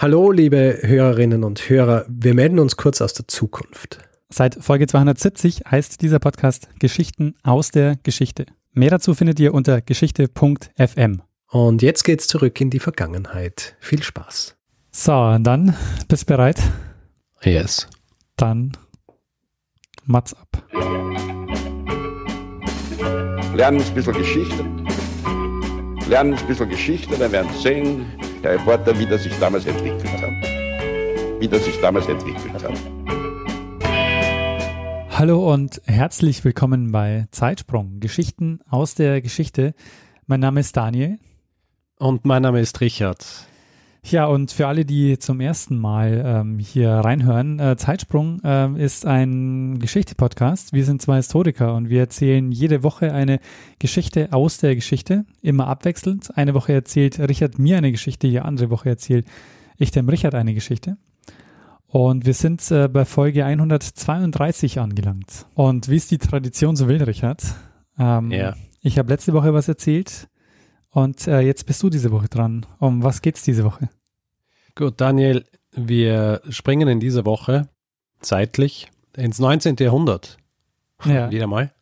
Hallo, liebe Hörerinnen und Hörer. Wir melden uns kurz aus der Zukunft. Seit Folge 270 heißt dieser Podcast Geschichten aus der Geschichte. Mehr dazu findet ihr unter geschichte.fm. Und jetzt geht's zurück in die Vergangenheit. Viel Spaß. So, dann bist du bereit? Yes. Dann Mats ab. Lernen ein bisschen Geschichte. Lernen ein bisschen Geschichte, dann werden Sie sehen, der Reporter, wie das sich damals entwickelt hat. Wie das sich damals entwickelt hat. Hallo und herzlich willkommen bei Zeitsprung, Geschichten aus der Geschichte. Mein Name ist Daniel. Und mein Name ist Richard. Ja, und für alle, die zum ersten Mal ähm, hier reinhören, äh, Zeitsprung äh, ist ein Geschichte-Podcast. Wir sind zwei Historiker und wir erzählen jede Woche eine Geschichte aus der Geschichte, immer abwechselnd. Eine Woche erzählt Richard mir eine Geschichte, die andere Woche erzähle ich dem Richard eine Geschichte. Und wir sind äh, bei Folge 132 angelangt. Und wie es die Tradition so will, Richard, ähm, Ja. ich habe letzte Woche was erzählt und äh, jetzt bist du diese Woche dran. Um was geht's diese Woche? Gut, Daniel, wir springen in dieser Woche zeitlich ins 19. Jahrhundert. Ja. Wieder mal.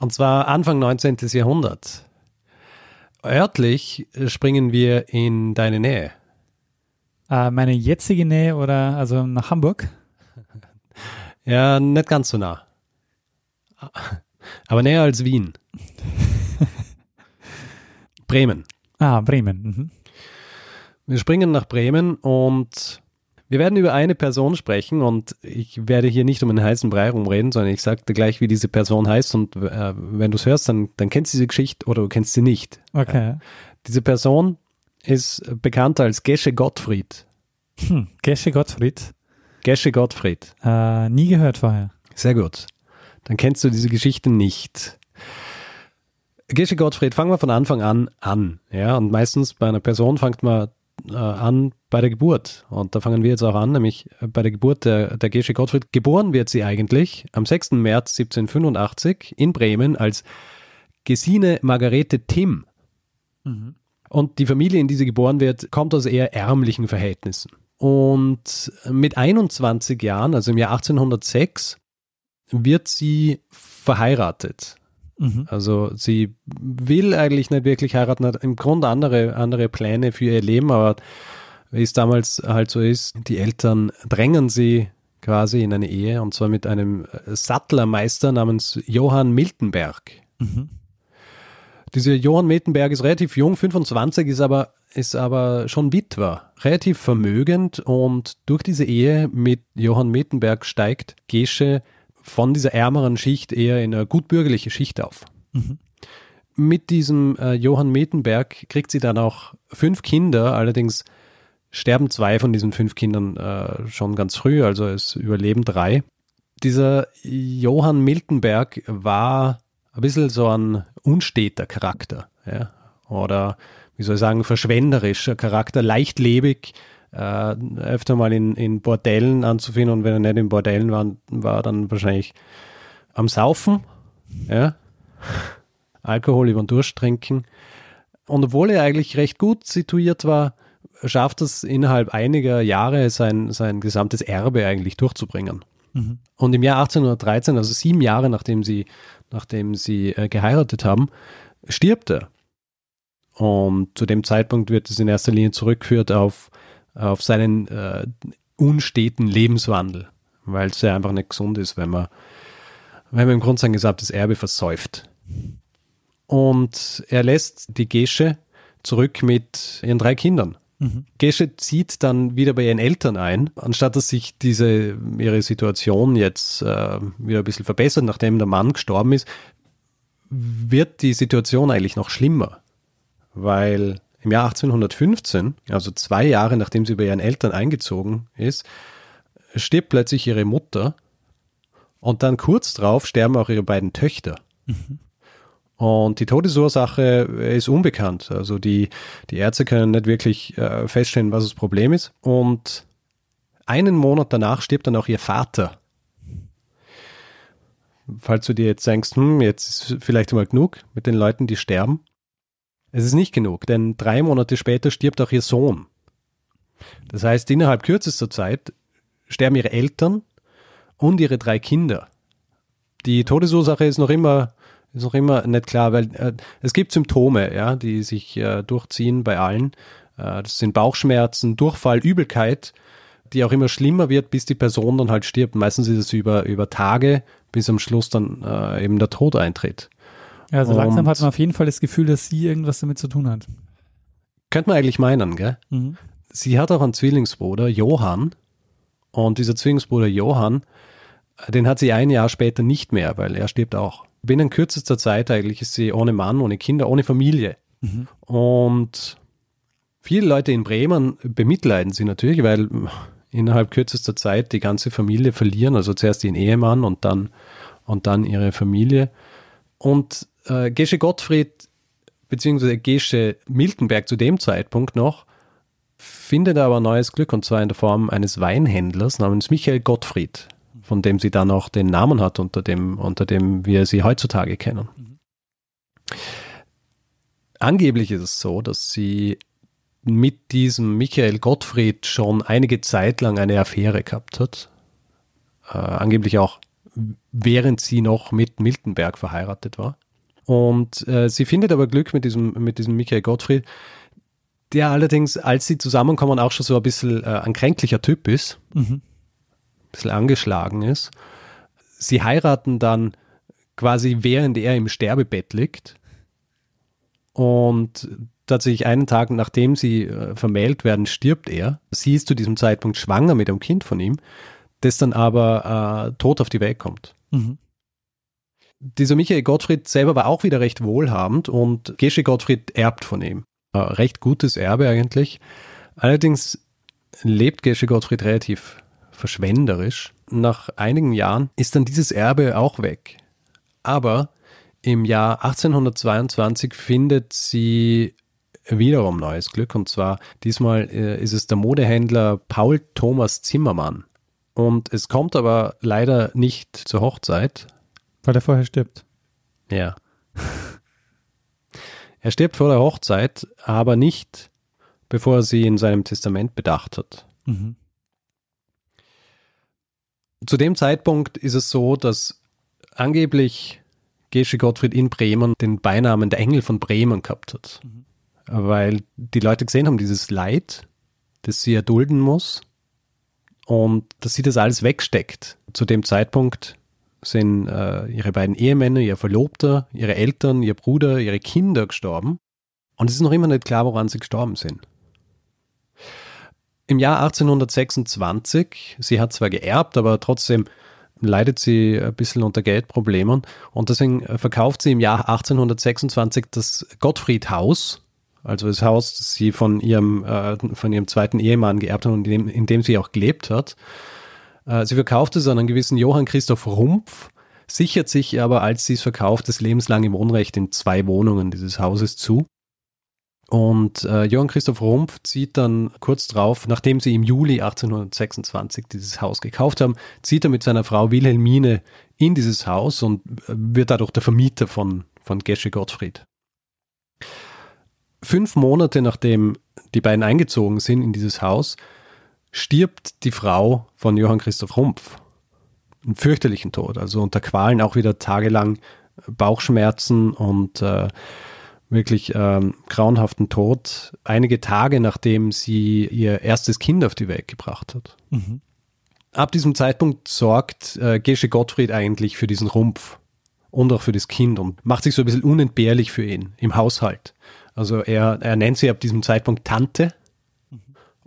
Und zwar Anfang 19. Jahrhundert. Örtlich springen wir in deine Nähe. Äh, meine jetzige Nähe oder also nach Hamburg? Ja, nicht ganz so nah. Aber näher als Wien. Bremen. Ah, Bremen. Mhm. Wir springen nach Bremen und wir werden über eine Person sprechen und ich werde hier nicht um einen heißen Brei rumreden, sondern ich sage dir gleich, wie diese Person heißt und äh, wenn du es hörst, dann, dann kennst du diese Geschichte oder du kennst sie nicht. Okay. Diese Person ist bekannt als Gesche Gottfried. Hm. Gesche Gottfried. Gesche Gottfried. Äh, nie gehört vorher. Sehr gut. Dann kennst du diese Geschichte nicht. Gesche Gottfried, fangen wir von Anfang an an. Ja, und meistens bei einer Person fängt man äh, an bei der Geburt. Und da fangen wir jetzt auch an, nämlich bei der Geburt der, der Gesche Gottfried. Geboren wird sie eigentlich am 6. März 1785 in Bremen als Gesine Margarete Timm. Mhm. Und die Familie, in die sie geboren wird, kommt aus eher ärmlichen Verhältnissen. Und mit 21 Jahren, also im Jahr 1806, wird sie verheiratet. Mhm. Also sie will eigentlich nicht wirklich heiraten, hat im Grunde andere, andere Pläne für ihr Leben, aber wie es damals halt so ist, die Eltern drängen sie quasi in eine Ehe und zwar mit einem Sattlermeister namens Johann Miltenberg. Mhm. Dieser Johann Miltenberg ist relativ jung, 25, ist aber, ist aber schon Witwer, relativ vermögend und durch diese Ehe mit Johann Miltenberg steigt Gesche von dieser ärmeren Schicht eher in eine gutbürgerliche Schicht auf. Mhm. Mit diesem äh, Johann Miltenberg kriegt sie dann auch fünf Kinder, allerdings sterben zwei von diesen fünf Kindern äh, schon ganz früh, also es überleben drei. Dieser Johann Miltenberg war ein bisschen so ein unsteter Charakter, ja? oder wie soll ich sagen, verschwenderischer Charakter, leichtlebig, äh, öfter mal in, in Bordellen anzufinden und wenn er nicht in Bordellen war, war dann wahrscheinlich am Saufen, ja, Alkohol über den Durst trinken. Und obwohl er eigentlich recht gut situiert war, schafft es innerhalb einiger Jahre sein, sein gesamtes Erbe eigentlich durchzubringen. Mhm. Und im Jahr 1813, also sieben Jahre nachdem sie, nachdem sie äh, geheiratet haben, stirbt er. Und zu dem Zeitpunkt wird es in erster Linie zurückgeführt auf, auf seinen äh, unsteten Lebenswandel, weil es ja einfach nicht gesund ist, wenn man, wenn man im Grunde sein gesamtes Erbe versäuft. Und er lässt die Gesche zurück mit ihren drei Kindern. Mhm. Gesche zieht dann wieder bei ihren Eltern ein, anstatt dass sich diese ihre Situation jetzt äh, wieder ein bisschen verbessert, nachdem der Mann gestorben ist, wird die Situation eigentlich noch schlimmer, weil im Jahr 1815, also zwei Jahre nachdem sie bei ihren Eltern eingezogen ist, stirbt plötzlich ihre Mutter und dann kurz drauf sterben auch ihre beiden Töchter. Und die Todesursache ist unbekannt. Also die, die Ärzte können nicht wirklich äh, feststellen, was das Problem ist. Und einen Monat danach stirbt dann auch ihr Vater. Falls du dir jetzt denkst, hm, jetzt ist vielleicht mal genug mit den Leuten, die sterben. Es ist nicht genug, denn drei Monate später stirbt auch ihr Sohn. Das heißt, innerhalb kürzester Zeit sterben ihre Eltern und ihre drei Kinder. Die Todesursache ist noch immer, ist noch immer nicht klar, weil äh, es gibt Symptome, ja, die sich äh, durchziehen bei allen. Äh, das sind Bauchschmerzen, Durchfall, Übelkeit, die auch immer schlimmer wird, bis die Person dann halt stirbt. Meistens ist es über, über Tage, bis am Schluss dann äh, eben der Tod eintritt. Ja, also langsam hat man auf jeden Fall das Gefühl, dass sie irgendwas damit zu tun hat. Könnte man eigentlich meinen, gell? Mhm. Sie hat auch einen Zwillingsbruder, Johann. Und dieser Zwillingsbruder Johann, den hat sie ein Jahr später nicht mehr, weil er stirbt auch. Binnen kürzester Zeit eigentlich ist sie ohne Mann, ohne Kinder, ohne Familie. Mhm. Und viele Leute in Bremen bemitleiden sie natürlich, weil innerhalb kürzester Zeit die ganze Familie verlieren. Also zuerst ihren Ehemann und dann, und dann ihre Familie. Und äh, Gesche Gottfried beziehungsweise Gesche Miltenberg zu dem Zeitpunkt noch, findet aber neues Glück und zwar in der Form eines Weinhändlers namens Michael Gottfried, von dem sie dann auch den Namen hat, unter dem, unter dem wir sie heutzutage kennen. Angeblich ist es so, dass sie mit diesem Michael Gottfried schon einige Zeit lang eine Affäre gehabt hat. Äh, angeblich auch während sie noch mit Miltenberg verheiratet war. Und äh, sie findet aber Glück mit diesem, mit diesem Michael Gottfried, der allerdings, als sie zusammenkommen, auch schon so ein bisschen äh, ein kränklicher Typ ist, Mhm. ein bisschen angeschlagen ist. Sie heiraten dann quasi während er im Sterbebett liegt. Und tatsächlich einen Tag nachdem sie äh, vermählt werden, stirbt er. Sie ist zu diesem Zeitpunkt schwanger mit einem Kind von ihm, das dann aber äh, tot auf die Welt kommt. Mhm. Dieser Michael Gottfried selber war auch wieder recht wohlhabend und Gesche Gottfried erbt von ihm. Äh, recht gutes Erbe eigentlich. Allerdings lebt Gesche Gottfried relativ verschwenderisch. Nach einigen Jahren ist dann dieses Erbe auch weg. Aber im Jahr 1822 findet sie wiederum neues Glück und zwar diesmal äh, ist es der Modehändler Paul Thomas Zimmermann. Und es kommt aber leider nicht zur Hochzeit. Weil er vorher stirbt. Ja. er stirbt vor der Hochzeit, aber nicht, bevor er sie in seinem Testament bedacht hat. Mhm. Zu dem Zeitpunkt ist es so, dass angeblich Gesche Gottfried in Bremen den Beinamen der Engel von Bremen gehabt hat. Weil die Leute gesehen haben, dieses Leid, das sie erdulden muss und dass sie das alles wegsteckt. Zu dem Zeitpunkt sind äh, ihre beiden Ehemänner, ihr Verlobter, ihre Eltern, ihr Bruder, ihre Kinder gestorben. Und es ist noch immer nicht klar, woran sie gestorben sind. Im Jahr 1826, sie hat zwar geerbt, aber trotzdem leidet sie ein bisschen unter Geldproblemen und deswegen verkauft sie im Jahr 1826 das Gottfried-Haus, also das Haus, das sie von ihrem, äh, von ihrem zweiten Ehemann geerbt hat und in dem, in dem sie auch gelebt hat. Äh, sie verkauft es an einen gewissen Johann Christoph Rumpf, sichert sich aber, als sie es verkauft, das lebenslange Wohnrecht in zwei Wohnungen dieses Hauses zu. Und äh, Johann Christoph Rumpf zieht dann kurz drauf, nachdem sie im Juli 1826 dieses Haus gekauft haben, zieht er mit seiner Frau Wilhelmine in dieses Haus und äh, wird dadurch der Vermieter von, von Gesche Gottfried. Fünf Monate nachdem die beiden eingezogen sind in dieses Haus, stirbt die Frau von Johann Christoph Rumpf. Einen fürchterlichen Tod, also unter Qualen auch wieder tagelang Bauchschmerzen und äh, wirklich ähm, grauenhaften Tod, einige Tage nachdem sie ihr erstes Kind auf die Welt gebracht hat. Mhm. Ab diesem Zeitpunkt sorgt äh, Gesche Gottfried eigentlich für diesen Rumpf und auch für das Kind und macht sich so ein bisschen unentbehrlich für ihn im Haushalt. Also er, er nennt sie ab diesem Zeitpunkt Tante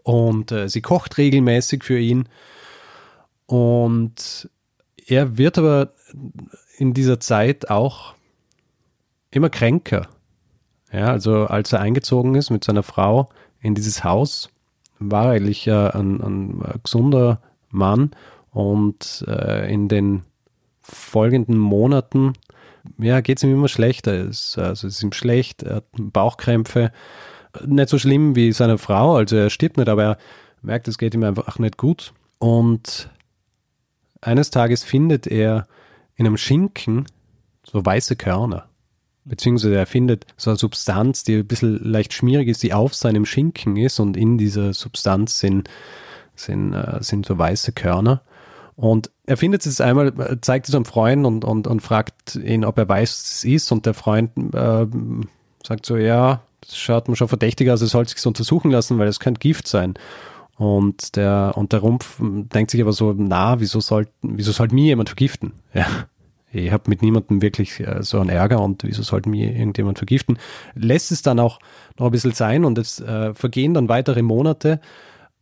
und äh, sie kocht regelmäßig für ihn und er wird aber in dieser Zeit auch immer kränker. Ja, also als er eingezogen ist mit seiner Frau in dieses Haus, war er eigentlich äh, ein, ein, ein gesunder Mann und äh, in den folgenden Monaten ja, geht es ihm immer schlechter. Es, also es ist ihm schlecht, er hat Bauchkrämpfe. Nicht so schlimm wie seine Frau, also er stirbt nicht, aber er merkt, es geht ihm einfach nicht gut. Und eines Tages findet er in einem Schinken so weiße Körner. beziehungsweise er findet so eine Substanz, die ein bisschen leicht schmierig ist, die auf seinem Schinken ist und in dieser Substanz sind, sind, äh, sind so weiße Körner. Und er findet es einmal, äh, zeigt es einem Freund und, und, und fragt ihn, ob er weiß, was es ist. Und der Freund äh, sagt so, ja, das schaut mir schon verdächtig aus, er soll sich untersuchen lassen, weil es könnte Gift sein. Und der, und der Rumpf denkt sich aber so, na, wieso soll, wieso sollte mir jemand vergiften? Ja. Ich habe mit niemandem wirklich äh, so einen Ärger und wieso sollte mir irgendjemand vergiften? Lässt es dann auch noch ein bisschen sein und es äh, vergehen dann weitere Monate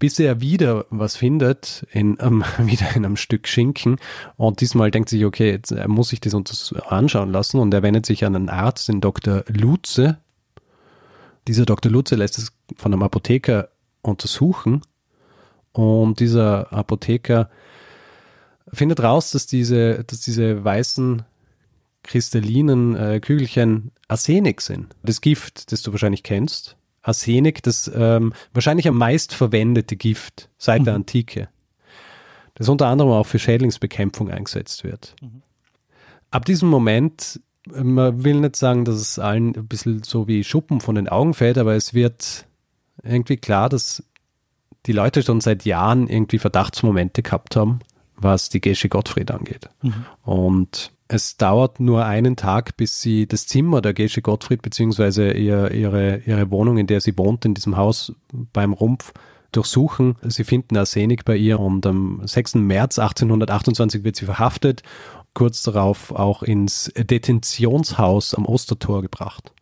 bis er wieder was findet, in, ähm, wieder in einem Stück Schinken. Und diesmal denkt sich, okay, jetzt äh, muss ich das anschauen lassen. Und er wendet sich an einen Arzt, den Dr. Lutze. Dieser Dr. Lutze lässt es von einem Apotheker untersuchen. Und dieser Apotheker findet raus, dass diese, dass diese weißen kristallinen äh, Kügelchen Arsenik sind. Das Gift, das du wahrscheinlich kennst. Arsenik das ähm, wahrscheinlich am meist verwendete Gift seit mhm. der Antike, das unter anderem auch für Schädlingsbekämpfung eingesetzt wird. Mhm. Ab diesem Moment, man will nicht sagen, dass es allen ein bisschen so wie Schuppen von den Augen fällt, aber es wird irgendwie klar, dass die Leute schon seit Jahren irgendwie Verdachtsmomente gehabt haben, was die Gesche Gottfried angeht. Mhm. Und es dauert nur einen Tag, bis sie das Zimmer der Gesche Gottfried beziehungsweise ihr, ihre, ihre Wohnung, in der sie wohnt, in diesem Haus beim Rumpf, durchsuchen. Sie finden Arsenik bei ihr und am 6. März 1828 wird sie verhaftet, kurz darauf auch ins Detentionshaus am Ostertor gebracht.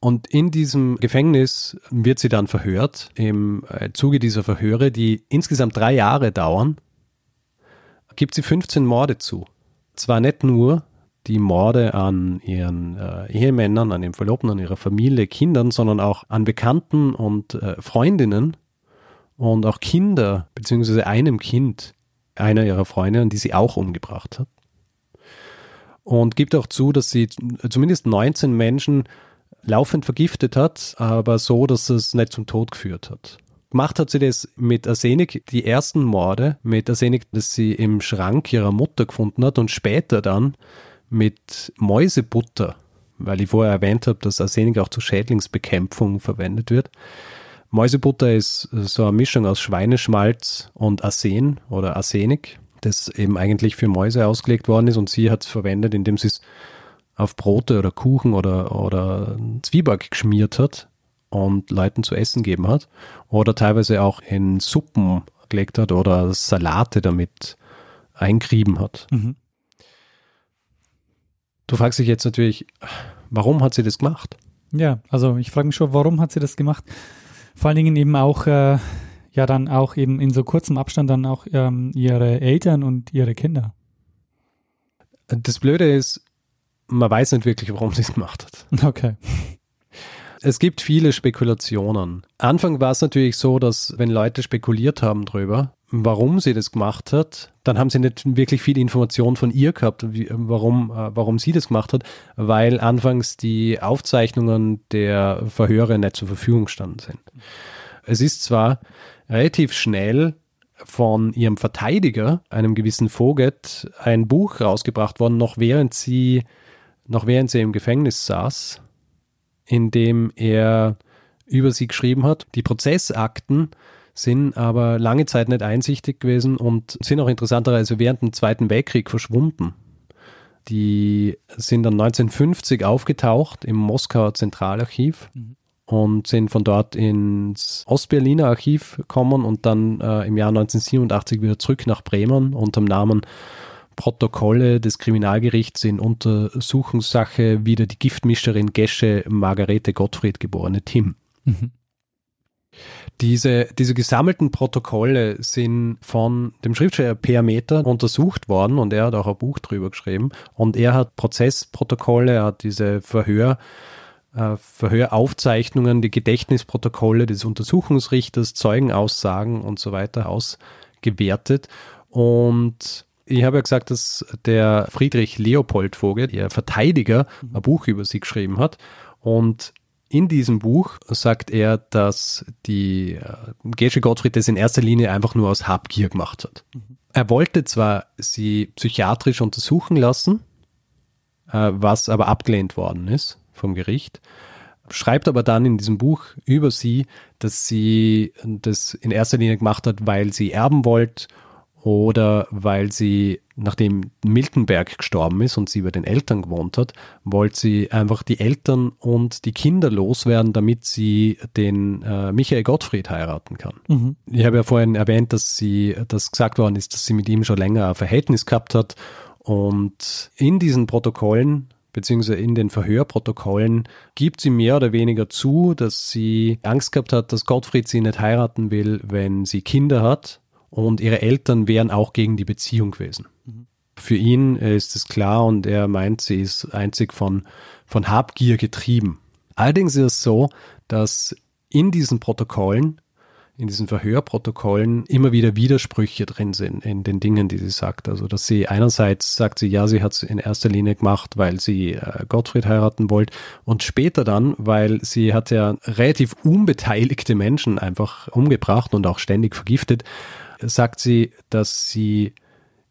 Und in diesem Gefängnis wird sie dann verhört. Im äh, Zuge dieser Verhöre, die insgesamt drei Jahre dauern, gibt sie 15 Morde zu zwar nicht nur die Morde an ihren äh, Ehemännern, an den Verlobten, an ihrer Familie, Kindern, sondern auch an Bekannten und äh, Freundinnen und auch Kinder, beziehungsweise einem Kind einer ihrer Freundinnen, die sie auch umgebracht hat. Und gibt auch zu, dass sie zumindest 19 Menschen laufend vergiftet hat, aber so, dass es nicht zum Tod geführt hat. Gemacht hat sie das mit Arsenik, die ersten Morde mit Arsenik, das sie im Schrank ihrer Mutter gefunden hat und später dann mit Mäusebutter, weil ich vorher erwähnt habe, dass Arsenik auch zur Schädlingsbekämpfung verwendet wird. Mäusebutter ist so eine Mischung aus Schweineschmalz und Arsen oder Arsenik, das eben eigentlich für Mäuse ausgelegt worden ist und sie hat es verwendet, indem sie es auf Brote oder Kuchen oder, oder Zwieback geschmiert hat und Leuten zu essen gegeben hat oder teilweise auch in Suppen gelegt hat oder Salate damit eingrieben hat. Mhm. Du fragst dich jetzt natürlich, warum hat sie das gemacht? Ja, also ich frage mich schon, warum hat sie das gemacht? Vor allen Dingen eben auch, äh, ja, dann auch eben in so kurzem Abstand dann auch ähm, ihre Eltern und ihre Kinder. Das Blöde ist, man weiß nicht wirklich, warum sie es gemacht hat. Okay es gibt viele Spekulationen. Anfang war es natürlich so, dass wenn Leute spekuliert haben drüber, warum sie das gemacht hat, dann haben sie nicht wirklich viel Information von ihr gehabt, wie, warum, äh, warum sie das gemacht hat, weil anfangs die Aufzeichnungen der Verhöre nicht zur Verfügung standen sind. Es ist zwar relativ schnell von ihrem Verteidiger, einem gewissen Voget, ein Buch rausgebracht worden, noch während sie, noch während sie im Gefängnis saß, in dem er über sie geschrieben hat. Die Prozessakten sind aber lange Zeit nicht einsichtig gewesen und sind auch interessanterweise während dem Zweiten Weltkrieg verschwunden. Die sind dann 1950 aufgetaucht im Moskauer Zentralarchiv mhm. und sind von dort ins Ostberliner Archiv gekommen und dann äh, im Jahr 1987 wieder zurück nach Bremen unter dem Namen Protokolle des Kriminalgerichts in Untersuchungssache wieder die Giftmischerin Gesche Margarete Gottfried geborene Tim. Mhm. Diese, diese gesammelten Protokolle sind von dem Schriftsteller Per Meter untersucht worden und er hat auch ein Buch drüber geschrieben. Und er hat Prozessprotokolle, er hat diese Verhör, äh, Verhöraufzeichnungen, die Gedächtnisprotokolle des Untersuchungsrichters, Zeugenaussagen und so weiter ausgewertet. Und ich habe ja gesagt, dass der Friedrich Leopold Vogel, der Verteidiger, ein Buch über sie geschrieben hat. Und in diesem Buch sagt er, dass die äh, Gesche Gottfried das in erster Linie einfach nur aus Habgier gemacht hat. Mhm. Er wollte zwar sie psychiatrisch untersuchen lassen, äh, was aber abgelehnt worden ist vom Gericht. Schreibt aber dann in diesem Buch über sie, dass sie das in erster Linie gemacht hat, weil sie erben wollte oder weil sie, nachdem Miltenberg gestorben ist und sie bei den Eltern gewohnt hat, wollte sie einfach die Eltern und die Kinder loswerden, damit sie den äh, Michael Gottfried heiraten kann. Mhm. Ich habe ja vorhin erwähnt, dass sie, dass gesagt worden ist, dass sie mit ihm schon länger ein Verhältnis gehabt hat und in diesen Protokollen beziehungsweise in den Verhörprotokollen gibt sie mehr oder weniger zu, dass sie Angst gehabt hat, dass Gottfried sie nicht heiraten will, wenn sie Kinder hat und ihre Eltern wären auch gegen die Beziehung gewesen. Mhm. Für ihn ist es klar und er meint, sie ist einzig von, von Habgier getrieben. Allerdings ist es so, dass in diesen Protokollen in diesen Verhörprotokollen immer wieder Widersprüche drin sind in den Dingen, die sie sagt. Also, dass sie einerseits sagt sie, ja, sie hat es in erster Linie gemacht, weil sie äh, Gottfried heiraten wollte und später dann, weil sie hat ja relativ unbeteiligte Menschen einfach umgebracht und auch ständig vergiftet, sagt sie, dass sie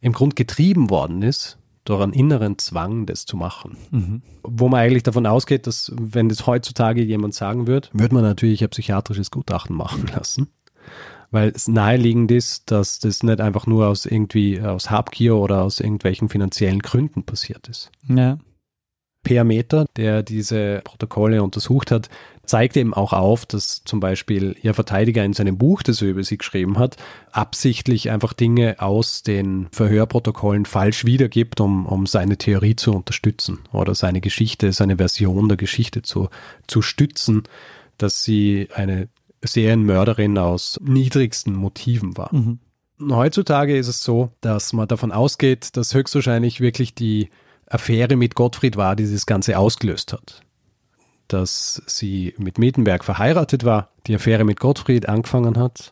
im Grund getrieben worden ist durch einen inneren Zwang, das zu machen. Mhm. Wo man eigentlich davon ausgeht, dass wenn das heutzutage jemand sagen würde, würde man natürlich ein psychiatrisches Gutachten machen lassen. Weil es naheliegend ist, dass das nicht einfach nur aus irgendwie aus Habgier oder aus irgendwelchen finanziellen Gründen passiert ist. Ja. Per Meter, der diese Protokolle untersucht hat, zeigt eben auch auf, dass zum Beispiel ihr Verteidiger in seinem Buch, das er über sie geschrieben hat, absichtlich einfach Dinge aus den Verhörprotokollen falsch wiedergibt, um, um seine Theorie zu unterstützen oder seine Geschichte, seine Version der Geschichte zu, zu stützen, dass sie eine Serienmörderin aus niedrigsten Motiven war. Mhm. Heutzutage ist es so, dass man davon ausgeht, dass höchstwahrscheinlich wirklich die Affäre mit Gottfried war, die das Ganze ausgelöst hat dass sie mit Mietenberg verheiratet war, die Affäre mit Gottfried angefangen hat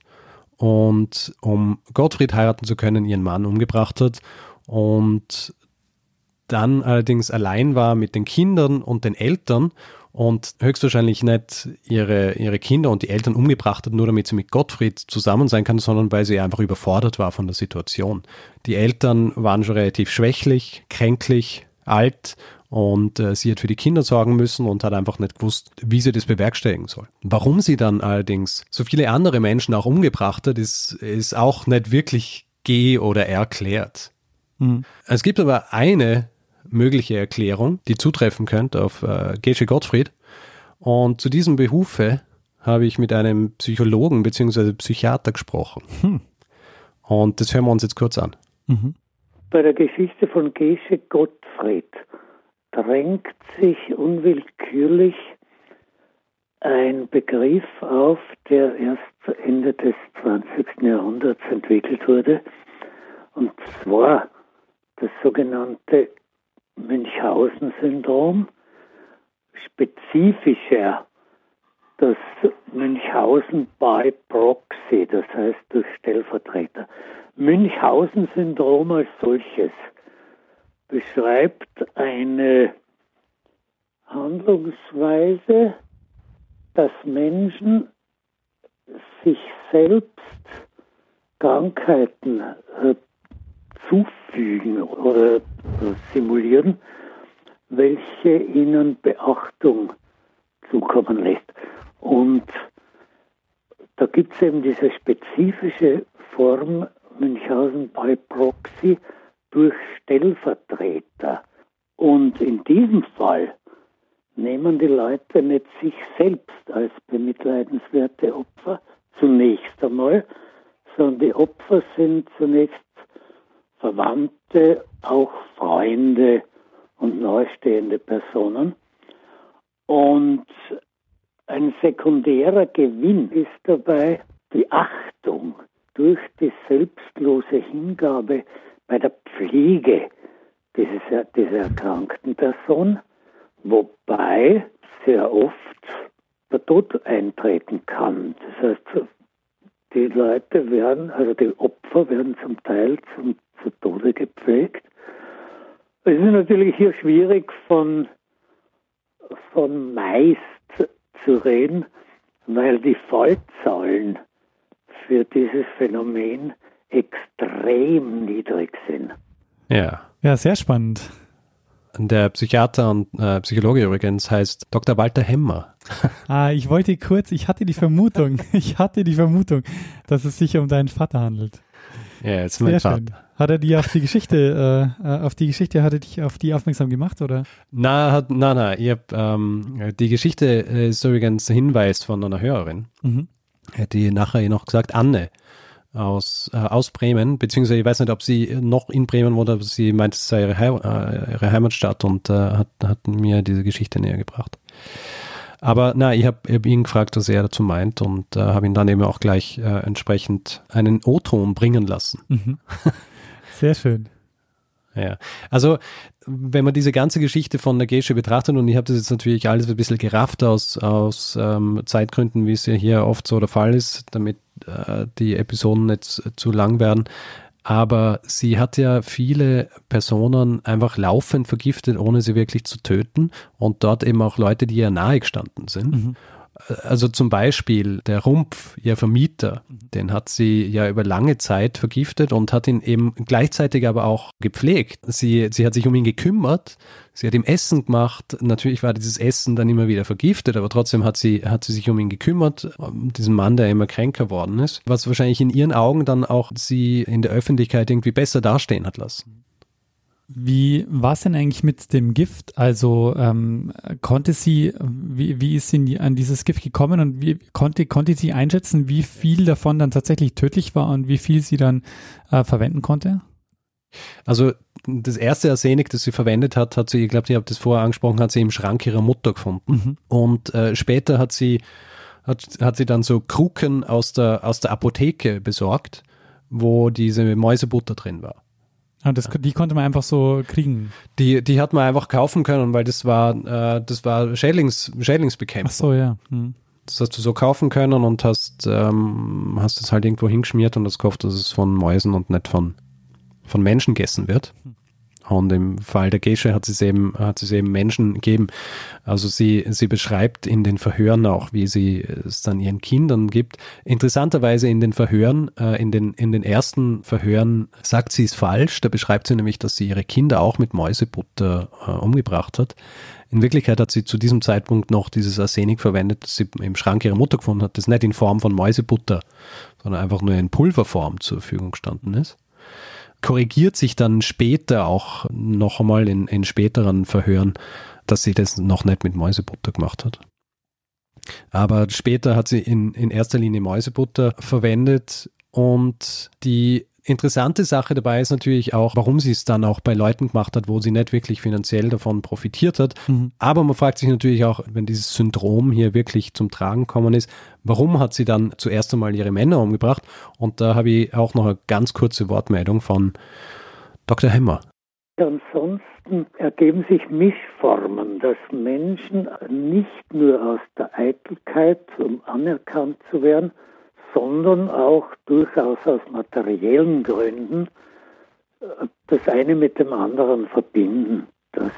und um Gottfried heiraten zu können, ihren Mann umgebracht hat und dann allerdings allein war mit den Kindern und den Eltern und höchstwahrscheinlich nicht ihre, ihre Kinder und die Eltern umgebracht hat, nur damit sie mit Gottfried zusammen sein kann, sondern weil sie einfach überfordert war von der Situation. Die Eltern waren schon relativ schwächlich, kränklich, alt und äh, sie hat für die Kinder sorgen müssen und hat einfach nicht gewusst, wie sie das bewerkstelligen soll. Warum sie dann allerdings so viele andere Menschen auch umgebracht hat, ist, ist auch nicht wirklich geh- oder erklärt. Mhm. Es gibt aber eine mögliche Erklärung, die zutreffen könnte auf äh, Gesche Gottfried. Und zu diesem Behufe habe ich mit einem Psychologen bzw. Psychiater gesprochen. Hm. Und das hören wir uns jetzt kurz an. Mhm. Bei der Geschichte von Gesche Gottfried drängt sich unwillkürlich ein Begriff auf, der erst Ende des 20. Jahrhunderts entwickelt wurde, und zwar das sogenannte Münchhausen-Syndrom, spezifischer das Münchhausen by Proxy, das heißt durch Stellvertreter. Münchhausen-Syndrom als solches beschreibt eine Handlungsweise, dass Menschen sich selbst Krankheiten äh, zufügen oder simulieren, welche ihnen Beachtung zukommen lässt. Und da gibt es eben diese spezifische Form Münchhausen by Proxy, durch Stellvertreter. Und in diesem Fall nehmen die Leute nicht sich selbst als bemitleidenswerte Opfer zunächst einmal, sondern die Opfer sind zunächst Verwandte, auch Freunde und nahestehende Personen. Und ein sekundärer Gewinn ist dabei die Achtung durch die selbstlose Hingabe bei der Pflege dieses, dieser erkrankten Person, wobei sehr oft der Tod eintreten kann. Das heißt, die Leute werden, also die Opfer werden zum Teil zum, zu Tode gepflegt. Es ist natürlich hier schwierig von, von meist zu reden, weil die Fallzahlen für dieses Phänomen extrem niedrig sind. Ja. Ja, sehr spannend. Der Psychiater und äh, Psychologe übrigens heißt Dr. Walter Hemmer. Ah, ich wollte kurz, ich hatte die Vermutung, ich hatte die Vermutung, dass es sich um deinen Vater handelt. Ja, jetzt mein Sehr Vater. schön. Hat er die auf die Geschichte, äh, äh, auf die Geschichte, hat er dich auf die aufmerksam gemacht, oder? Na, hat, na, na, ich hab, ähm, die Geschichte ist übrigens ein Hinweis von einer Hörerin. Mhm. Hätte die nachher noch gesagt, Anne aus, äh, aus Bremen, beziehungsweise ich weiß nicht, ob sie noch in Bremen wohnt, aber sie meint, es sei ihre, Hei äh, ihre Heimatstadt und äh, hat, hat mir diese Geschichte näher gebracht. Aber na, ich habe hab ihn gefragt, was er dazu meint und äh, habe ihn dann eben auch gleich äh, entsprechend einen O-Ton bringen lassen. Mhm. Sehr schön. Ja, also wenn man diese ganze Geschichte von der betrachtet, und ich habe das jetzt natürlich alles ein bisschen gerafft aus, aus ähm, Zeitgründen, wie es ja hier oft so der Fall ist, damit äh, die Episoden nicht zu lang werden. Aber sie hat ja viele Personen einfach laufend vergiftet, ohne sie wirklich zu töten. Und dort eben auch Leute, die ihr nahe gestanden sind. Mhm. Also zum Beispiel der Rumpf, ihr Vermieter, den hat sie ja über lange Zeit vergiftet und hat ihn eben gleichzeitig aber auch gepflegt. Sie, sie hat sich um ihn gekümmert, sie hat ihm Essen gemacht. Natürlich war dieses Essen dann immer wieder vergiftet, aber trotzdem hat sie, hat sie sich um ihn gekümmert, um diesen Mann, der immer kränker worden ist, was wahrscheinlich in ihren Augen dann auch sie in der Öffentlichkeit irgendwie besser dastehen hat lassen. Wie war es denn eigentlich mit dem Gift? Also ähm, konnte sie, wie, wie ist sie die, an dieses Gift gekommen und wie konnte, konnte sie einschätzen, wie viel davon dann tatsächlich tödlich war und wie viel sie dann äh, verwenden konnte? Also das erste Arsenik, das sie verwendet hat, hat sie, ich glaube, ich habe das vorher angesprochen, hat sie im Schrank ihrer Mutter gefunden. Mhm. Und äh, später hat sie, hat, hat sie dann so Kruken aus der, aus der Apotheke besorgt, wo diese Mäusebutter drin war. Ah, das, die konnte man einfach so kriegen. Die, die hat man einfach kaufen können, weil das war, äh, das war Schädlings, Schädlingsbekämpfung. Ach so, ja. Hm. Das hast du so kaufen können und hast, ähm, hast es halt irgendwo hingeschmiert und das gehofft, dass es von Mäusen und nicht von, von Menschen gegessen wird. Und im Fall der Gesche hat es eben, hat es eben Menschen gegeben. Also sie, sie beschreibt in den Verhören auch, wie sie es dann ihren Kindern gibt. Interessanterweise in den Verhören, äh, in, den, in den ersten Verhören sagt sie es falsch. Da beschreibt sie nämlich, dass sie ihre Kinder auch mit Mäusebutter äh, umgebracht hat. In Wirklichkeit hat sie zu diesem Zeitpunkt noch dieses Arsenik verwendet, das sie im Schrank ihrer Mutter gefunden hat, das nicht in Form von Mäusebutter, sondern einfach nur in Pulverform zur Verfügung gestanden ist korrigiert sich dann später auch noch einmal in, in späteren Verhören, dass sie das noch nicht mit Mäusebutter gemacht hat. Aber später hat sie in, in erster Linie Mäusebutter verwendet und die interessante Sache dabei ist natürlich auch, warum sie es dann auch bei Leuten gemacht hat, wo sie nicht wirklich finanziell davon profitiert hat. Mhm. Aber man fragt sich natürlich auch, wenn dieses Syndrom hier wirklich zum Tragen gekommen ist, warum hat sie dann zuerst einmal ihre Männer umgebracht? Und da habe ich auch noch eine ganz kurze Wortmeldung von Dr. Hemmer. Ansonsten ergeben sich Mischformen, dass Menschen nicht nur aus der Eitelkeit, um anerkannt zu werden, sondern auch durchaus aus materiellen Gründen äh, das eine mit dem anderen verbinden. Das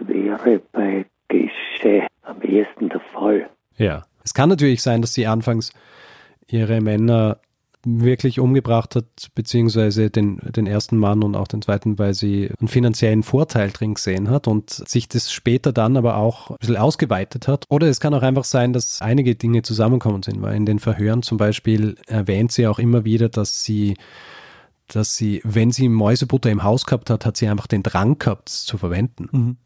wäre bei Gesche am ehesten der Fall. Ja, es kann natürlich sein, dass sie anfangs ihre Männer wirklich umgebracht hat, beziehungsweise den, den ersten Mann und auch den zweiten, weil sie einen finanziellen Vorteil drin gesehen hat und sich das später dann aber auch ein bisschen ausgeweitet hat. Oder es kann auch einfach sein, dass einige Dinge zusammenkommen sind, weil in den Verhören zum Beispiel erwähnt sie auch immer wieder, dass sie dass sie, wenn sie Mäusebutter im Haus gehabt hat, hat sie einfach den Drang gehabt, es zu verwenden. Mhm.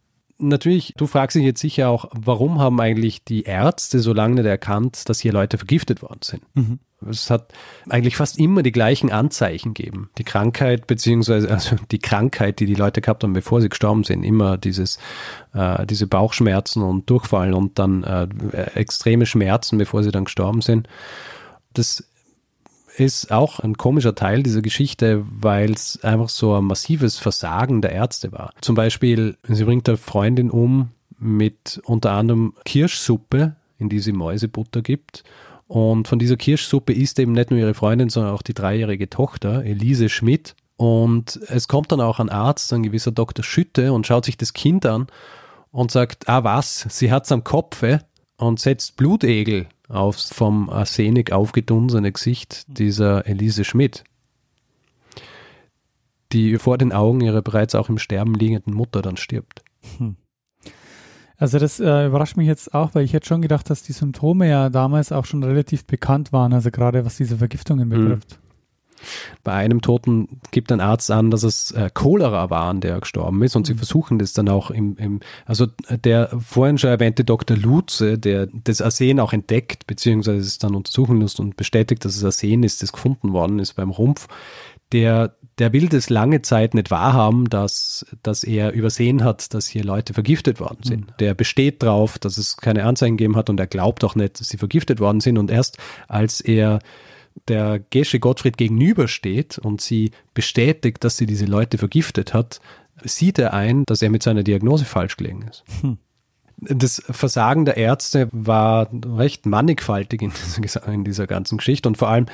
Natürlich, du fragst dich jetzt sicher auch, warum haben eigentlich die Ärzte so lange nicht erkannt, dass hier Leute vergiftet worden sind? Mhm. Es hat eigentlich fast immer die gleichen Anzeichen gegeben. Die Krankheit, beziehungsweise also die Krankheit, die die Leute gehabt haben, bevor sie gestorben sind. Immer dieses, äh, diese Bauchschmerzen und Durchfall und dann äh, extreme Schmerzen, bevor sie dann gestorben sind. Das ist auch ein komischer Teil dieser Geschichte, weil es einfach so ein massives Versagen der Ärzte war. Zum Beispiel, sie bringt eine Freundin um mit unter anderem Kirschsuppe, in die sie Mäusebutter gibt. Und von dieser Kirschsuppe isst eben nicht nur ihre Freundin, sondern auch die dreijährige Tochter, Elise Schmidt. Und es kommt dann auch ein Arzt, ein gewisser Dr. Schütte, und schaut sich das Kind an und sagt, ah was, sie hat's am Kopfe und setzt Blutegel aufs vom Arsenik aufgedunsene Gesicht dieser Elise Schmidt, die vor den Augen ihrer bereits auch im Sterben liegenden Mutter dann stirbt. Hm. Also das äh, überrascht mich jetzt auch, weil ich hätte schon gedacht, dass die Symptome ja damals auch schon relativ bekannt waren, also gerade was diese Vergiftungen betrifft. Bei einem Toten gibt ein Arzt an, dass es äh, Cholera war, an der er gestorben ist und sie versuchen das dann auch im, im also der vorhin schon erwähnte Dr. Lutze, der das Arsen auch entdeckt, beziehungsweise es dann untersuchen lässt und bestätigt, dass es Arsen ist, das gefunden worden ist beim Rumpf, der der will das lange Zeit nicht wahrhaben, dass, dass er übersehen hat, dass hier Leute vergiftet worden sind. Mhm. Der besteht drauf, dass es keine Anzeigen gegeben hat und er glaubt auch nicht, dass sie vergiftet worden sind. Und erst als er der Gesche Gottfried gegenübersteht und sie bestätigt, dass sie diese Leute vergiftet hat, sieht er ein, dass er mit seiner Diagnose falsch gelegen ist. Hm. Das Versagen der Ärzte war recht mannigfaltig in dieser, in dieser ganzen Geschichte und vor allem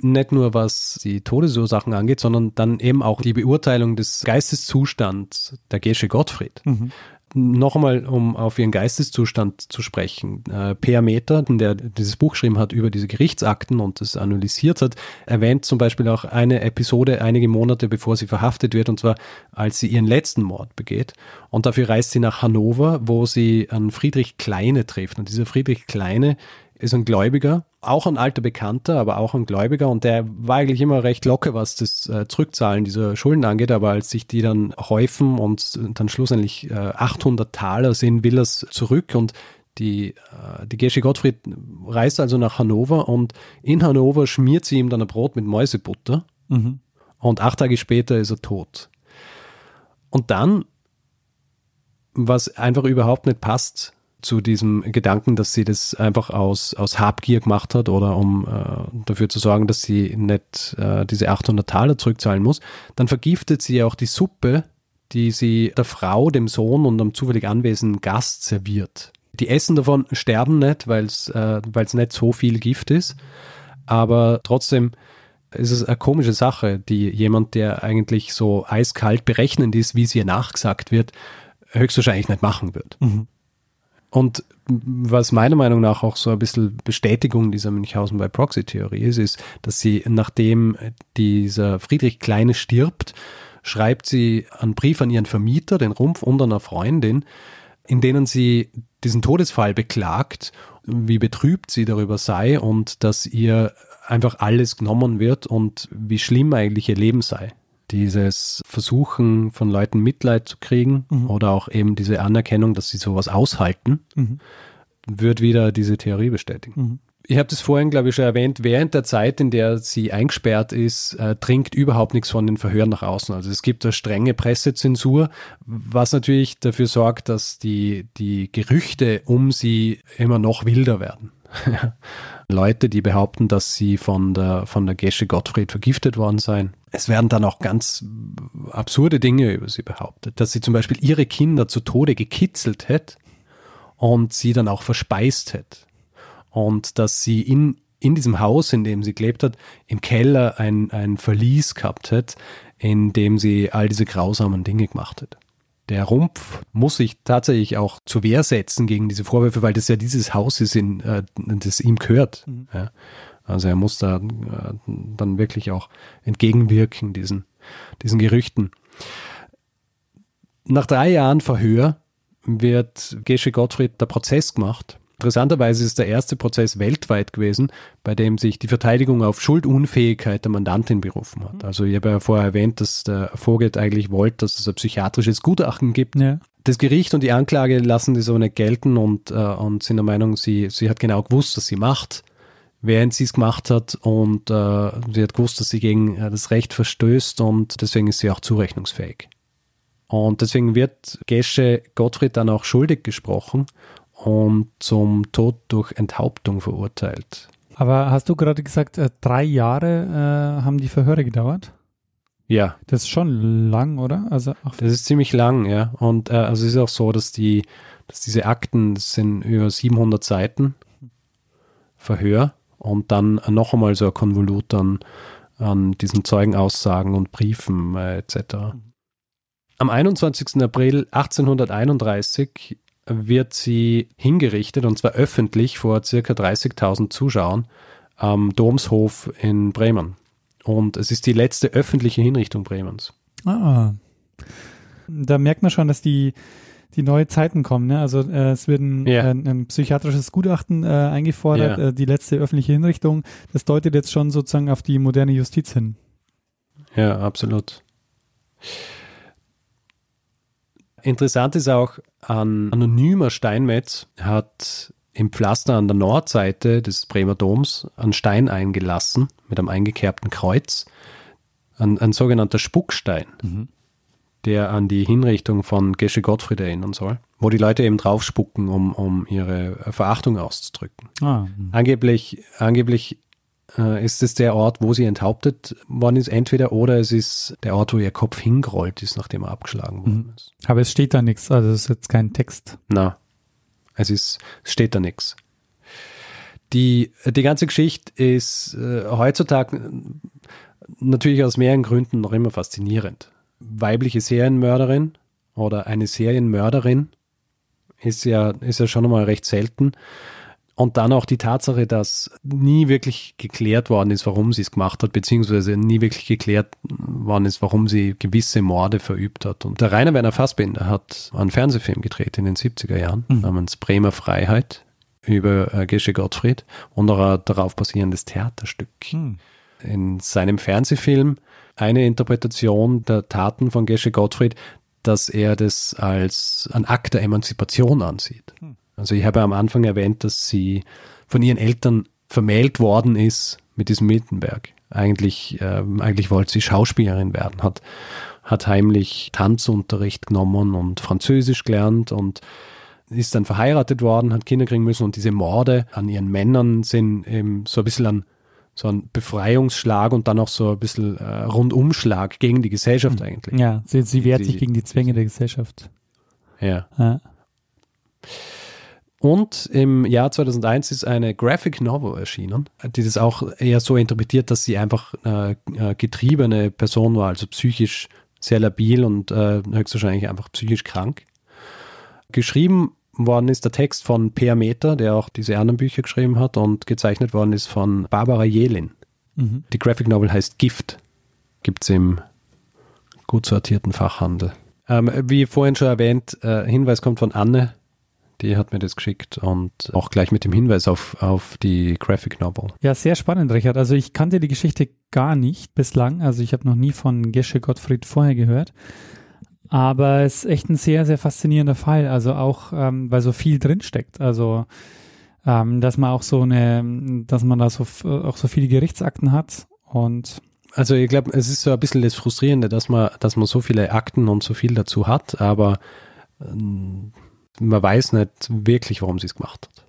nicht nur was die Todesursachen angeht, sondern dann eben auch die Beurteilung des Geisteszustands der Gesche Gottfried. Mhm. Noch einmal, um auf ihren Geisteszustand zu sprechen. Äh, Per Meter, der dieses Buch geschrieben hat über diese Gerichtsakten und das analysiert hat, erwähnt zum Beispiel auch eine Episode einige Monate bevor sie verhaftet wird, und zwar als sie ihren letzten Mord begeht. Und dafür reist sie nach Hannover, wo sie an Friedrich Kleine trifft. Und dieser Friedrich Kleine ist ein Gläubiger, auch ein alter Bekannter, aber auch ein Gläubiger und der war eigentlich immer recht locker, was das äh, Zurückzahlen dieser Schulden angeht, aber als sich die dann häufen und dann schlussendlich äh, 800 Taler sind, will er es zurück und die, äh, die Gesche Gottfried reist also nach Hannover und in Hannover schmiert sie ihm dann ein Brot mit Mäusebutter mhm. und acht Tage später ist er tot. Und dann, was einfach überhaupt nicht passt, zu diesem Gedanken, dass sie das einfach aus, aus Habgier gemacht hat oder um äh, dafür zu sorgen, dass sie nicht äh, diese 800 Taler zurückzahlen muss, dann vergiftet sie auch die Suppe, die sie der Frau, dem Sohn und einem zufällig anwesenden Gast serviert. Die essen davon, sterben nicht, weil es äh, nicht so viel Gift ist, aber trotzdem ist es eine komische Sache, die jemand, der eigentlich so eiskalt berechnend ist, wie es ihr nachgesagt wird, höchstwahrscheinlich nicht machen wird. Mhm. Und was meiner Meinung nach auch so ein bisschen Bestätigung dieser Münchhausen bei Proxy-Theorie ist, ist, dass sie, nachdem dieser Friedrich Kleine stirbt, schreibt sie einen Brief an ihren Vermieter, den Rumpf und einer Freundin, in denen sie diesen Todesfall beklagt, wie betrübt sie darüber sei und dass ihr einfach alles genommen wird und wie schlimm eigentlich ihr Leben sei dieses Versuchen von Leuten Mitleid zu kriegen mhm. oder auch eben diese Anerkennung, dass sie sowas aushalten, mhm. wird wieder diese Theorie bestätigen. Mhm. Ich habe das vorhin, glaube ich, schon erwähnt, während der Zeit, in der sie eingesperrt ist, äh, dringt überhaupt nichts von den Verhören nach außen. Also es gibt eine strenge Pressezensur, was natürlich dafür sorgt, dass die, die Gerüchte um sie immer noch wilder werden. Leute, die behaupten, dass sie von der, von der Gesche Gottfried vergiftet worden seien. Es werden dann auch ganz absurde Dinge über sie behauptet, dass sie zum Beispiel ihre Kinder zu Tode gekitzelt hätte und sie dann auch verspeist hätte. Und dass sie in, in diesem Haus, in dem sie gelebt hat, im Keller ein, ein Verlies gehabt hätte, in dem sie all diese grausamen Dinge gemacht hat der Rumpf muss sich tatsächlich auch zur Wehr setzen gegen diese Vorwürfe, weil das ja dieses Haus ist, in, äh, das ihm gehört. Mhm. Ja. Also er muss da äh, dann wirklich auch entgegenwirken, diesen, diesen Gerüchten. Nach drei Jahren Verhör wird Gesche Gottfried der Prozess gemacht Interessanterweise ist es der erste Prozess weltweit gewesen, bei dem sich die Verteidigung auf Schuldunfähigkeit der Mandantin berufen hat. Also ich habe ja vorher erwähnt, dass der Vorgeld eigentlich wollte, dass es ein psychiatrisches Gutachten gibt. Ja. Das Gericht und die Anklage lassen die so nicht gelten und, äh, und sind der Meinung, sie, sie hat genau gewusst, was sie macht, während sie es gemacht hat und äh, sie hat gewusst, dass sie gegen äh, das Recht verstößt und deswegen ist sie auch zurechnungsfähig. Und deswegen wird Gesche Gottfried dann auch schuldig gesprochen und zum Tod durch Enthauptung verurteilt. Aber hast du gerade gesagt, äh, drei Jahre äh, haben die Verhöre gedauert? Ja. Das ist schon lang, oder? Also das ist ziemlich lang, ja. Und äh, also es ist auch so, dass die, dass diese Akten das sind über 700 Seiten Verhör und dann noch einmal so ein Konvolut an, an diesen Zeugenaussagen und Briefen äh, etc. Mhm. Am 21. April 1831 wird sie hingerichtet und zwar öffentlich vor circa 30.000 Zuschauern am Domshof in Bremen. Und es ist die letzte öffentliche Hinrichtung Bremens. Ah. Da merkt man schon, dass die, die neue Zeiten kommen. Ne? Also äh, es wird ein, Ja. äh, ein psychiatrisches Gutachten äh, eingefordert, Ja. äh, die letzte öffentliche Hinrichtung. Das deutet jetzt schon sozusagen auf die moderne Justiz hin. Ja, absolut. Interessant ist auch, ein anonymer Steinmetz hat im Pflaster an der Nordseite des Bremer Doms einen Stein eingelassen mit einem eingekerbten Kreuz, ein, ein sogenannter Spuckstein, der an die Hinrichtung von Gesche Gottfried erinnern soll, wo die Leute eben drauf spucken, um, um ihre Verachtung auszudrücken. Ah, Angeblich, angeblich äh, ist es der Ort, wo sie enthauptet worden ist, entweder oder es ist der Ort, wo ihr Kopf hingerollt ist, nachdem er abgeschlagen worden ist. aber es steht da nichts, also es ist jetzt kein Text. Na, es ist, es steht da nichts. Die, die ganze Geschichte ist äh, heutzutage äh, natürlich aus mehreren Gründen noch immer faszinierend. Weibliche Serienmörderin oder eine Serienmörderin ist ja, ist ja schon einmal recht selten. Und dann auch die Tatsache, dass nie wirklich geklärt worden ist, warum sie es gemacht hat, beziehungsweise nie wirklich geklärt worden ist, warum sie gewisse Morde verübt hat. Und der Rainer Werner Fassbinder hat einen Fernsehfilm gedreht in den 70er Jahren namens Bremer Freiheit über äh, Gesche Gottfried und auch ein darauf basierendes Theaterstück. In seinem Fernsehfilm eine Interpretation der Taten von Gesche Gottfried, dass er das als ein Akt der Emanzipation ansieht. Also ich habe am Anfang erwähnt, dass sie von ihren Eltern vermählt worden ist mit diesem Miltenberg. Eigentlich, ähm, eigentlich wollte sie Schauspielerin werden, hat, hat heimlich Tanzunterricht genommen und Französisch gelernt und ist dann verheiratet worden, hat Kinder kriegen müssen und diese Morde an ihren Männern sind eben so ein bisschen an so ein Befreiungsschlag und dann auch so ein bisschen äh, Rundumschlag gegen die Gesellschaft eigentlich. Ja, sie, sie wehrt sich gegen die Zwänge der Gesellschaft. Ja. Ja. Und im Jahr 2001 ist eine Graphic Novel erschienen, die das auch eher so interpretiert, dass sie einfach äh, äh, getriebene Person war, also psychisch sehr labil und äh, höchstwahrscheinlich einfach psychisch krank. Geschrieben worden ist der Text von Per Meter, der auch diese anderen Bücher geschrieben hat und gezeichnet worden ist von Barbara Jelin. Mhm. Die Graphic Novel heißt Gift. Gibt es im gut sortierten Fachhandel. Ähm, wie vorhin schon erwähnt, äh, Hinweis kommt von Anne. Die hat mir das geschickt und auch gleich mit dem Hinweis auf, auf die Graphic Novel. Ja, sehr spannend, Richard. Also ich kannte die Geschichte gar nicht bislang. Also ich habe noch nie von Gesche Gottfried vorher gehört. Aber es ist echt ein sehr, sehr faszinierender Fall. Also auch, ähm, weil so viel drinsteckt. Also ähm, dass man auch so eine, dass man da so auch so viele Gerichtsakten hat und Also ich glaube, es ist so ein bisschen das Frustrierende, dass man, dass man so viele Akten und so viel dazu hat, aber ähm, man weiß nicht wirklich, warum sie es gemacht hat.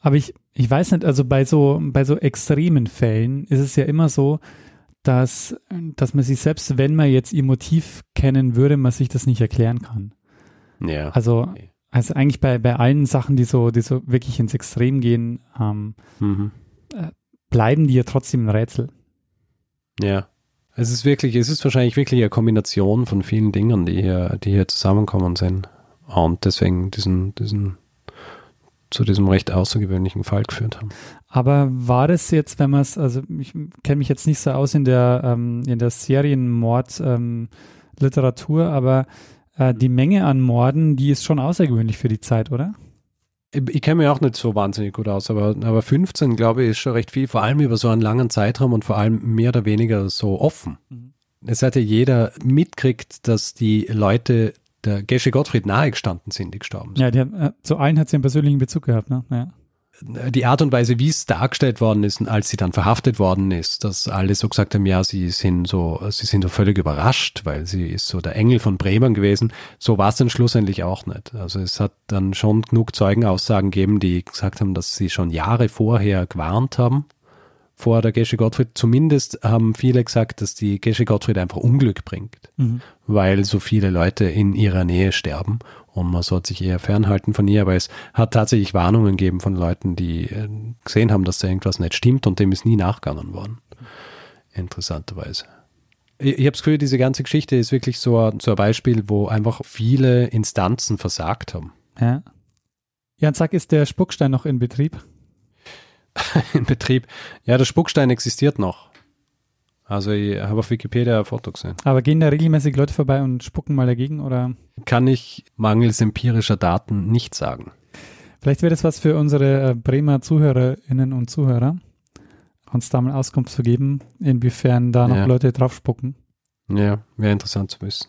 Aber ich, ich weiß nicht, also bei so, bei so extremen Fällen ist es ja immer so, dass, dass man sich selbst, wenn man jetzt ihr Motiv kennen würde, man sich das nicht erklären kann. Ja. Also, also eigentlich bei, bei allen Sachen, die so, die so wirklich ins Extrem gehen, ähm, Mhm. bleiben die ja trotzdem ein Rätsel. Ja. Es ist wirklich, es ist wahrscheinlich wirklich eine Kombination von vielen Dingen, die hier, die hier zusammenkommen sind. Und deswegen diesen, diesen, zu diesem recht außergewöhnlichen Fall geführt haben. Aber war das jetzt, wenn man es, also ich kenne mich jetzt nicht so aus in der, ähm, in der Serienmord-Literatur, ähm, Literatur, aber äh, die Menge an Morden, die ist schon außergewöhnlich für die Zeit, oder? Ich, ich kenne mich auch nicht so wahnsinnig gut aus, aber, aber 15, glaube ich, ist schon recht viel, vor allem über so einen langen Zeitraum und vor allem mehr oder weniger so offen. Mhm. Es hat ja jeder mitkriegt, dass die Leute der Gesche Gottfried nahegestanden sind, die gestorben sind. Ja, die hat, äh, zu allen hat sie einen persönlichen Bezug gehabt, ne? Ja. die Art und Weise, wie es dargestellt worden ist, als sie dann verhaftet worden ist, dass alle so gesagt haben, ja, sie sind so, sie sind so völlig überrascht, weil sie ist so der Engel von Bremen gewesen. So war es dann schlussendlich auch nicht. Also es hat dann schon genug Zeugenaussagen gegeben, die gesagt haben, dass sie schon Jahre vorher gewarnt haben vor der Gesche Gottfried. Zumindest haben viele gesagt, dass die Gesche Gottfried einfach Unglück bringt, Mhm. weil so viele Leute in ihrer Nähe sterben und man sollte sich eher fernhalten von ihr. Aber es hat tatsächlich Warnungen gegeben von Leuten, die äh, gesehen haben, dass da irgendwas nicht stimmt und dem ist nie nachgegangen worden. Interessanterweise. Ich, ich habe das Gefühl, diese ganze Geschichte ist wirklich so ein, so ein Beispiel, wo einfach viele Instanzen versagt haben. Ja. Jan, sag, ist der Spuckstein noch in Betrieb? in Betrieb. Ja, der Spuckstein existiert noch. Also ich habe auf Wikipedia ein Foto gesehen. Aber gehen da regelmäßig Leute vorbei und spucken mal dagegen oder? Kann ich mangels empirischer Daten nicht sagen. Vielleicht wäre das was für unsere äh, Bremer Zuhörerinnen und Zuhörer, uns da mal Auskunft zu geben, inwiefern da noch Ja. Leute drauf spucken. Ja, wäre interessant zu wissen.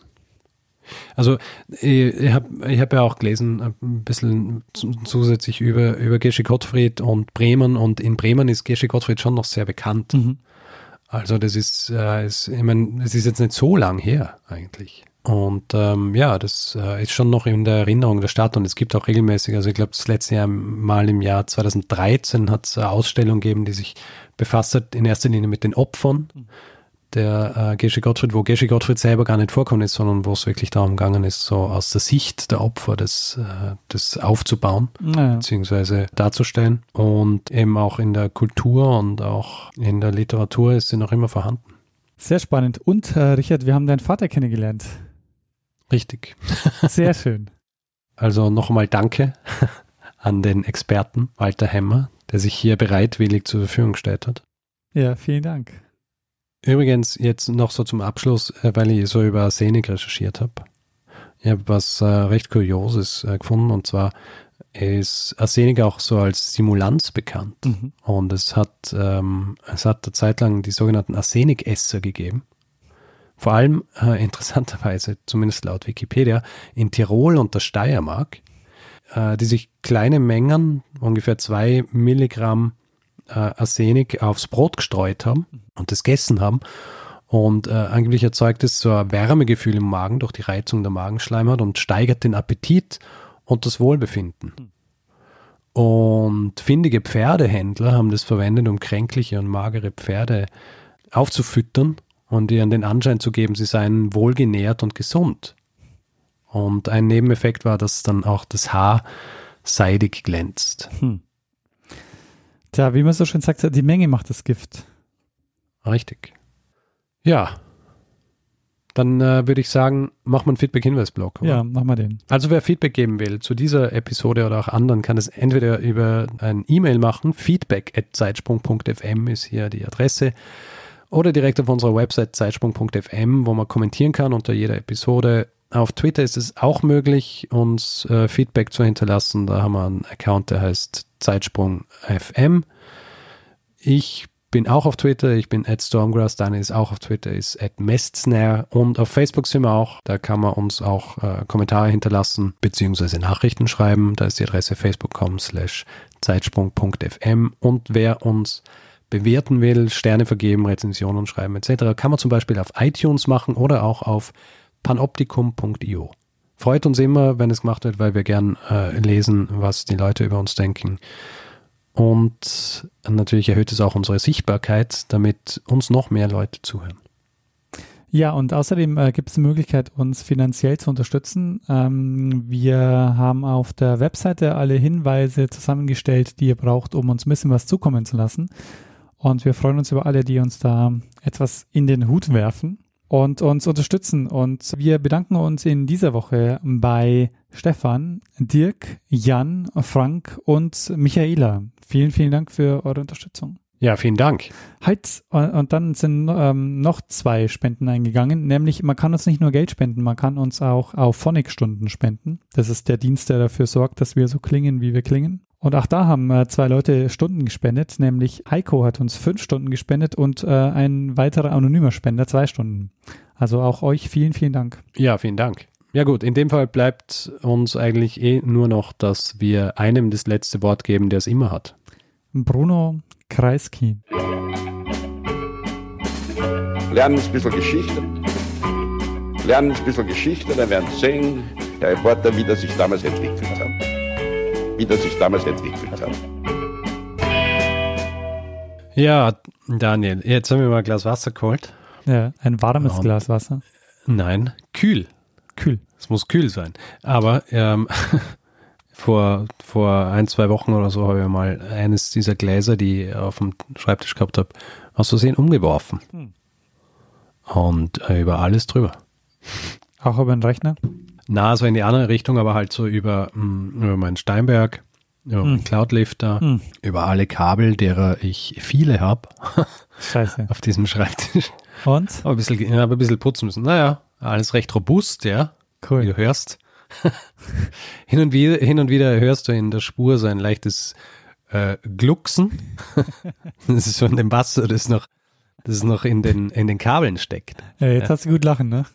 Also ich, habe ich hab ja auch gelesen, ein bisschen zu- zusätzlich über, über Gesche Gottfried und Bremen und in Bremen ist Gesche Gottfried schon noch sehr bekannt. Mhm. Also das ist, äh, ist ich meine, es ist jetzt nicht so lang her eigentlich. Und ähm, ja, das äh, ist schon noch in der Erinnerung der Stadt und es gibt auch regelmäßig, also ich glaube, das letzte Jahr mal im Jahr 2013 hat es eine Ausstellung gegeben, die sich befasst hat in erster Linie mit den Opfern der äh, Gesche Gottfried, wo Gesche Gottfried selber gar nicht vorkommen ist, sondern wo es wirklich darum gegangen ist, so aus der Sicht der Opfer das, äh, das aufzubauen Naja. beziehungsweise darzustellen. Und eben auch in der Kultur und auch in der Literatur ist sie noch immer vorhanden. Sehr spannend. Und äh, Richard, wir haben deinen Vater kennengelernt. Richtig. Sehr schön. Also nochmal Danke an den Experten Walter Hemmer, der sich hier bereitwillig zur Verfügung gestellt hat. Ja, vielen Dank. Übrigens, jetzt noch so zum Abschluss, äh, weil ich so über Arsenik recherchiert habe. Ich habe was äh, recht Kurioses äh, gefunden und zwar ist Arsenik auch so als Simulanz bekannt. Mhm. Und es hat, ähm, es hat eine Zeit lang die sogenannten Arsenikesser gegeben. Vor allem äh, interessanterweise, zumindest laut Wikipedia, in Tirol und der Steiermark, äh, die sich kleine Mengen, ungefähr zwei Milligramm äh, Arsenik aufs Brot gestreut haben und das gegessen haben. Und äh, angeblich erzeugt es so ein Wärmegefühl im Magen durch die Reizung der Magenschleimhaut und steigert den Appetit und das Wohlbefinden. Und findige Pferdehändler haben das verwendet, um kränkliche und magere Pferde aufzufüttern und ihnen den Anschein zu geben, sie seien wohlgenährt und gesund. Und ein Nebeneffekt war, dass dann auch das Haar seidig glänzt. Tja, wie man so schön sagt, die Menge macht das Gift. Richtig. Ja. Dann äh, würde ich sagen, mach mal einen Feedback-Hinweis-Blog. oder? Ja, mach mal den. Also wer Feedback geben will zu dieser Episode oder auch anderen, kann es entweder über ein E-Mail machen, feedback.zeitsprung.fm ist hier die Adresse, oder direkt auf unserer Website zeitsprung.fm, wo man kommentieren kann unter jeder Episode. Auf Twitter ist es auch möglich, uns äh, Feedback zu hinterlassen. Da haben wir einen Account, der heißt Zeitsprung.fm. Ich bin auch auf Twitter, ich bin at Stormgrass, Daniel ist auch auf Twitter, ist at Mestsnare und auf Facebook sind wir auch, da kann man uns auch äh, Kommentare hinterlassen, beziehungsweise Nachrichten schreiben, da ist die Adresse facebook.com slash zeitsprung.fm und wer uns bewerten will, Sterne vergeben, Rezensionen schreiben etc., kann man zum Beispiel auf iTunes machen oder auch auf panoptikum.io. Freut uns immer, wenn es gemacht wird, weil wir gern äh, lesen, was die Leute über uns denken. Und natürlich erhöht es auch unsere Sichtbarkeit, damit uns noch mehr Leute zuhören. Ja, und außerdem äh, gibt es die Möglichkeit, uns finanziell zu unterstützen. Ähm, wir haben auf der Webseite alle Hinweise zusammengestellt, die ihr braucht, um uns ein bisschen was zukommen zu lassen. Und wir freuen uns über alle, die uns da etwas in den Hut werfen und uns unterstützen. Und wir bedanken uns in dieser Woche bei Stefan, Dirk, Jan, Frank und Michaela. Vielen, vielen Dank für eure Unterstützung. Ja, vielen Dank. Halt, und und dann sind ähm, noch zwei Spenden eingegangen, nämlich man kann uns nicht nur Geld spenden, man kann uns auch auf Phonic-Stunden spenden. Das ist der Dienst, der dafür sorgt, dass wir so klingen, wie wir klingen. Und auch da haben äh, zwei Leute Stunden gespendet, nämlich Heiko hat uns fünf Stunden gespendet und äh, ein weiterer anonymer Spender zwei Stunden. Also auch euch vielen, vielen Dank. Ja, vielen Dank. Ja gut, in dem Fall bleibt uns eigentlich eh nur noch, dass wir einem das letzte Wort geben, der es immer hat. Bruno Kreisky. Lernen ein bisschen Geschichte. Lernen ein bisschen Geschichte, dann werden Sie sehen, der Reporter, wie das sich damals entwickelt hat. Wie das sich damals entwickelt hat. Ja, Daniel, jetzt haben wir mal ein Glas Wasser geholt. Ja, ein warmes und- Glas Wasser. Nein, kühl. Kühl. Es muss kühl sein. Aber ähm, vor, vor ein, zwei Wochen oder so habe ich mal eines dieser Gläser, die ich auf dem Schreibtisch gehabt habe, aus Versehen umgeworfen. Hm. Und äh, über alles drüber. Auch über den Rechner. Na, so in die andere Richtung, aber halt so über, mh, über meinen Steinberg über Hm. meinen Cloud-Lifter, Hm. über alle Kabel, derer ich viele habe Scheiße. auf diesem Schreibtisch. Und? Aber ein bisschen, ja, aber ein bisschen putzen müssen. Naja, alles recht robust, ja. Wie Cool. du hörst. hin, und wieder, hin und wieder hörst du in der Spur so ein leichtes äh, Glucksen. das ist von dem Wasser, das noch, das noch in den, in den Kabeln steckt. Äh, jetzt hast du gut lachen, ne?